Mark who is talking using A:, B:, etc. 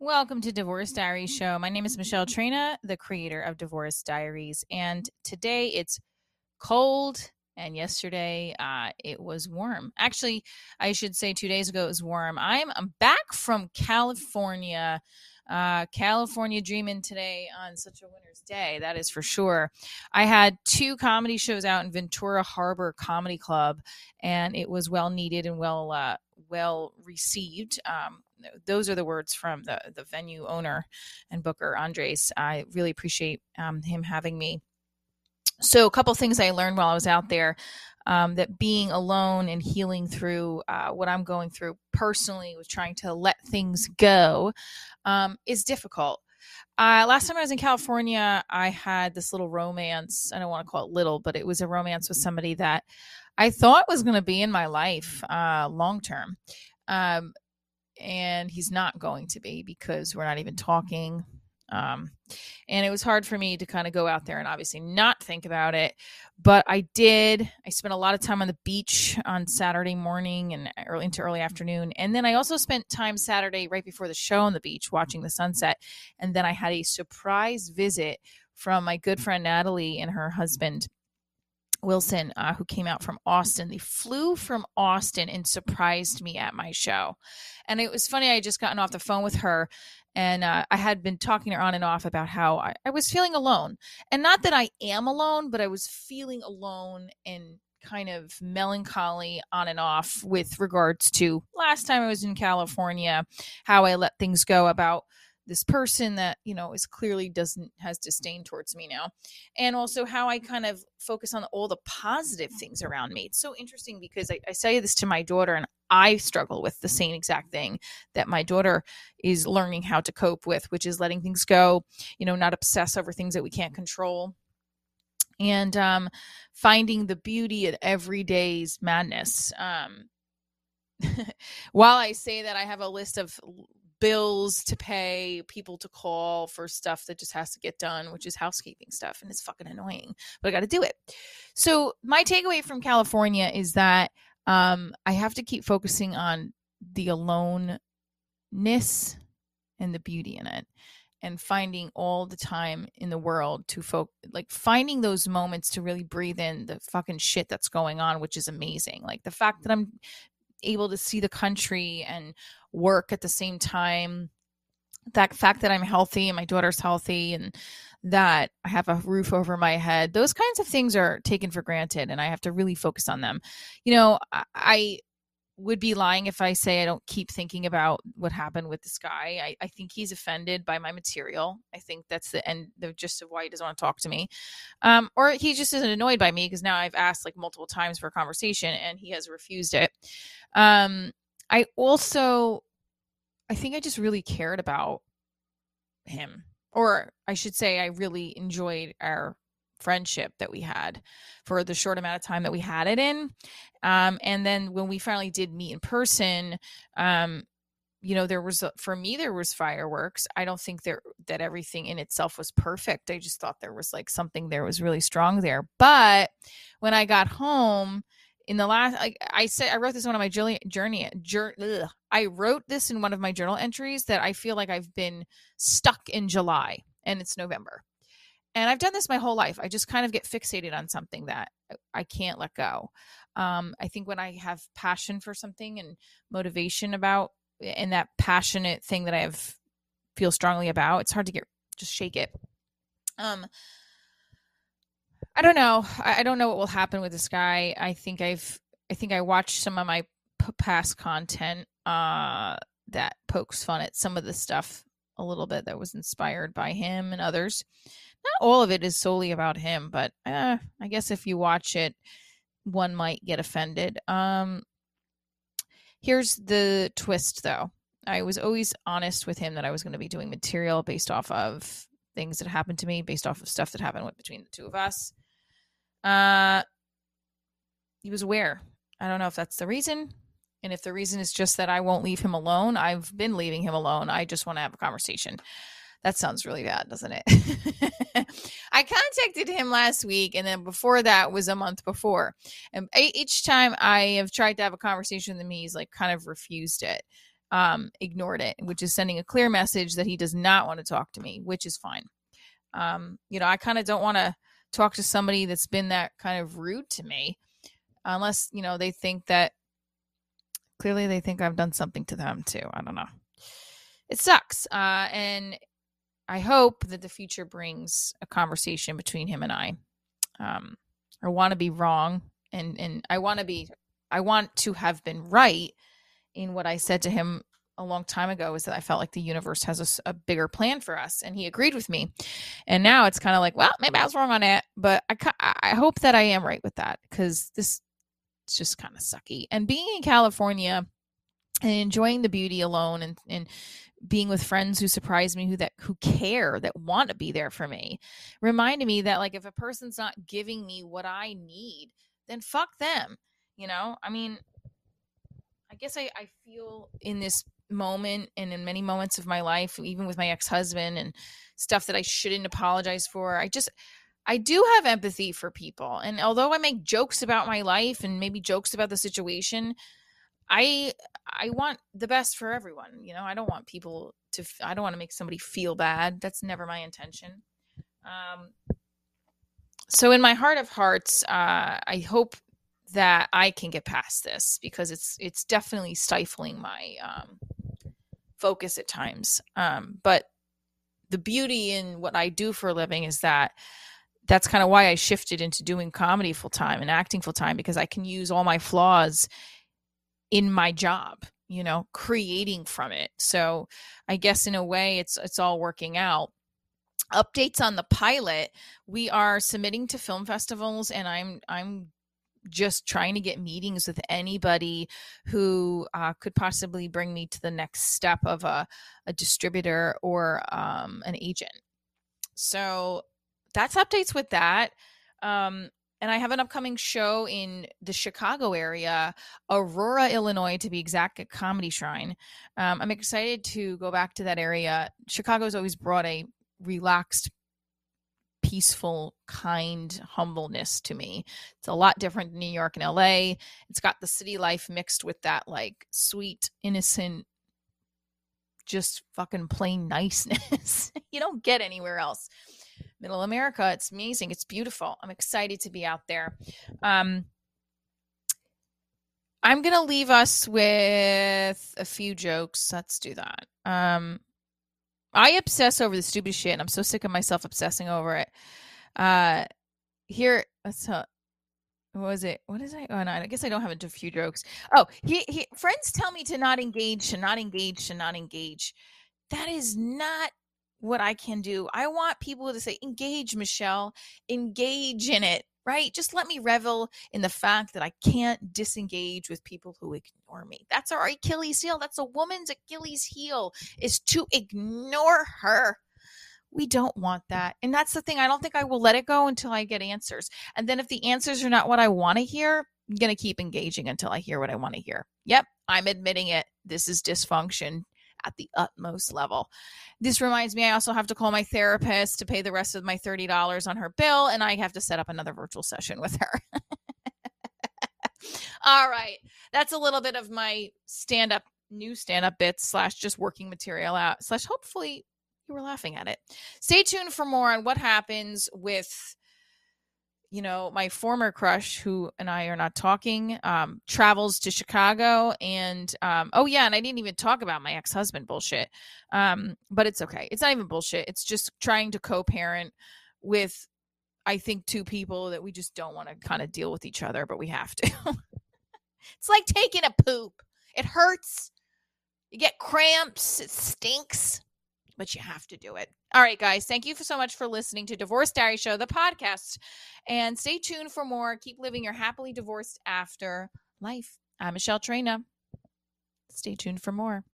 A: Welcome to Divorce Diaries Show. My name is Michelle Traina, the creator of Divorce Diaries, and today it's cold. And yesterday, uh, it was warm. Actually, I should say two days ago it was warm. I'm, I'm back from California. Uh, California dreaming today on such a winter's day. That is for sure. I had two comedy shows out in Ventura Harbor Comedy Club, and it was well needed and well uh, well received. Um, those are the words from the the venue owner and booker Andres. I really appreciate um, him having me. So, a couple things I learned while I was out there. Um, that being alone and healing through uh, what I'm going through personally with trying to let things go um, is difficult. Uh, last time I was in California, I had this little romance. I don't want to call it little, but it was a romance with somebody that I thought was going to be in my life uh, long term. Um, and he's not going to be because we're not even talking. Um, and it was hard for me to kind of go out there and obviously not think about it. But I did. I spent a lot of time on the beach on Saturday morning and early into early afternoon. And then I also spent time Saturday right before the show on the beach watching the sunset. And then I had a surprise visit from my good friend Natalie and her husband Wilson, uh, who came out from Austin. They flew from Austin and surprised me at my show. And it was funny, I had just gotten off the phone with her and uh, I had been talking her on and off about how I, I was feeling alone. And not that I am alone, but I was feeling alone and kind of melancholy on and off with regards to last time I was in California, how I let things go about this person that you know is clearly doesn't has disdain towards me now and also how i kind of focus on all the positive things around me. It's so interesting because I, I, say this to my daughter and i struggle with the same exact thing that my daughter is learning how to cope with which is letting things go you know not obsess over things that we can't control and um, finding the beauty in everyday's madness. Um, while I say that, I have a list of bills to pay, people to call for stuff that just has to get done, which is housekeeping stuff. And it's fucking annoying, but I got to do it. So, my takeaway from California is that um, I have to keep focusing on the aloneness and the beauty in it and finding all the time in the world to folk like finding those moments to really breathe in the fucking shit that's going on which is amazing like the fact that i'm able to see the country and work at the same time. That fact that i'm healthy and my daughter's healthy and that i have a roof over my head those kinds of things are taken for granted and i have to really focus on them. You know i would be lying if I say I don't keep thinking about what happened with this guy. I, I think he's offended by my material. I think that's the end, the gist of why he doesn't want to talk to me. Um, or he just isn't annoyed by me because now I've asked like multiple times for a conversation and he has refused it. Um, I also, I think I just really cared about him. Or I should say, I really enjoyed our friendship that we had for the short amount of time that we had it in. Um, and then when we finally did meet in person, um, you know, there was for me there was fireworks. I don't think there that everything in itself was perfect. I just thought there was like something there was really strong there. But when I got home, in the last I, I said i wrote this in one of my journey journey ugh, i wrote this in one of my journal entries that i feel like i've been stuck in july and it's november and I've done this my whole life. I just kind of get fixated on something that I can't let go. Um, I think when I have passion for something and motivation about, and that passionate thing that I have feel strongly about, it's hard to get just shake it. Um, I don't know. I, I don't know what will happen with this guy. I think I've, I think I watched some of my p- past content uh, that pokes fun at some of the stuff a little bit that was inspired by him and others not all of it is solely about him, but eh, I guess if you watch it, one might get offended. Um, here's the twist, though. I was always honest with him that I was going to be doing material based off of things that happened to me, based off of stuff that happened between the two of us. Uh, he was aware. I don't know if that's the reason. And if the reason is just that I won't leave him alone, I've been leaving him alone. I just want to have a conversation. That sounds really bad, doesn't it? I contacted him last week, and then before that was a month before. And each time I have tried to have a conversation with him, he's like kind of refused it. um, ignored it, which is sending a clear message that he does not want to talk to me, which is fine. Um, you know, I kind of don't want to talk to somebody that's been that kind of rude to me unless, you know, they think that clearly they think I've done something to them too. I don't know. It sucks. Uh, and I hope that the future brings a conversation between him and I. Um, I want to be wrong and and I want to be I want to have been right in what I said to him a long time ago is that I felt like the universe has a, a bigger plan for us, and he agreed with me. And now it's kind of like, well, maybe I was wrong on it, but I I hope that I am right with that because this it's just kind of sucky. And being in California and enjoying the beauty alone and and being with friends who surprise me who that who care that want to be there for me reminded me that like if a person's not giving me what i need then fuck them you know i mean i guess i i feel in this moment and in many moments of my life even with my ex-husband and stuff that i shouldn't apologize for i just I do have empathy for people. And although I make jokes about my life and maybe jokes about the situation, I I want the best for everyone. You know, I don't want people to I don't want to make somebody feel bad. That's never my intention. Um so in my heart of hearts, uh I hope that I can get past this because it's it's definitely stifling my um focus at times. Um but the beauty in what I do for a living is that that's kind of why I shifted into doing comedy full time and acting full time because I can use all my flaws in my job, you know, creating from it. So I guess in a way it's it's all working out. Updates on the pilot, we are submitting to film festivals and I'm I'm just trying to get meetings with anybody who uh, could possibly bring me to the next step of a, a distributor or um, an agent. So that's updates with that. Um, and I have an upcoming show in the Chicago area, Aurora, Illinois, to be exact, at Comedy Shrine. Um, I'm excited to go back to that area. Chicago's always brought a relaxed, peaceful, kind humbleness to me. It's a lot different than New York and LA. It's got the city life mixed with that like sweet, innocent, just fucking plain niceness. you don't get anywhere else middle America. It's amazing. It's beautiful. I'm excited to be out there. Um, I'm going to leave us with a few jokes. Let's do that. Um, I obsess over the stupid shit, and I'm so sick of myself obsessing over it. Uh, here, let's uh, what was it? What is I? Oh, no, I guess I don't have a few jokes. Oh, he, he, friends tell me to not engage, to not engage, to not engage. That is not what I can do. I want people to say, engage, Michelle, engage in it, right? Just let me revel in the fact that I can't disengage with people who ignore me. That's our Achilles heel. That's a woman's Achilles heel is to ignore her. We don't want that. And that's the thing. I don't think I will let it go until I get answers. And then if the answers are not what I want to hear, I'm going to keep engaging until I hear what I want to hear. Yep, I'm admitting it. This is dysfunction at the utmost level. This reminds me, I also have to call my therapist to pay the rest of my $30 on her bill, and I have to set up another virtual session with her. All right. That's a little bit of my stand up, new stand up bits, slash just working material out, slash hopefully you were laughing at it. Stay tuned for more on what happens with you know, my former crush, who and I are not talking, um, travels to Chicago. And um, oh, yeah, and I didn't even talk about my ex husband bullshit. Um, but it's okay. It's not even bullshit. It's just trying to co parent with, I think, two people that we just don't want to kind of deal with each other, but we have to. it's like taking a poop, it hurts. You get cramps, it stinks but you have to do it. All right, guys. Thank you so much for listening to Divorce Diary Show, the podcast. And stay tuned for more. Keep living your happily divorced after life. I'm Michelle Traina. Stay tuned for more.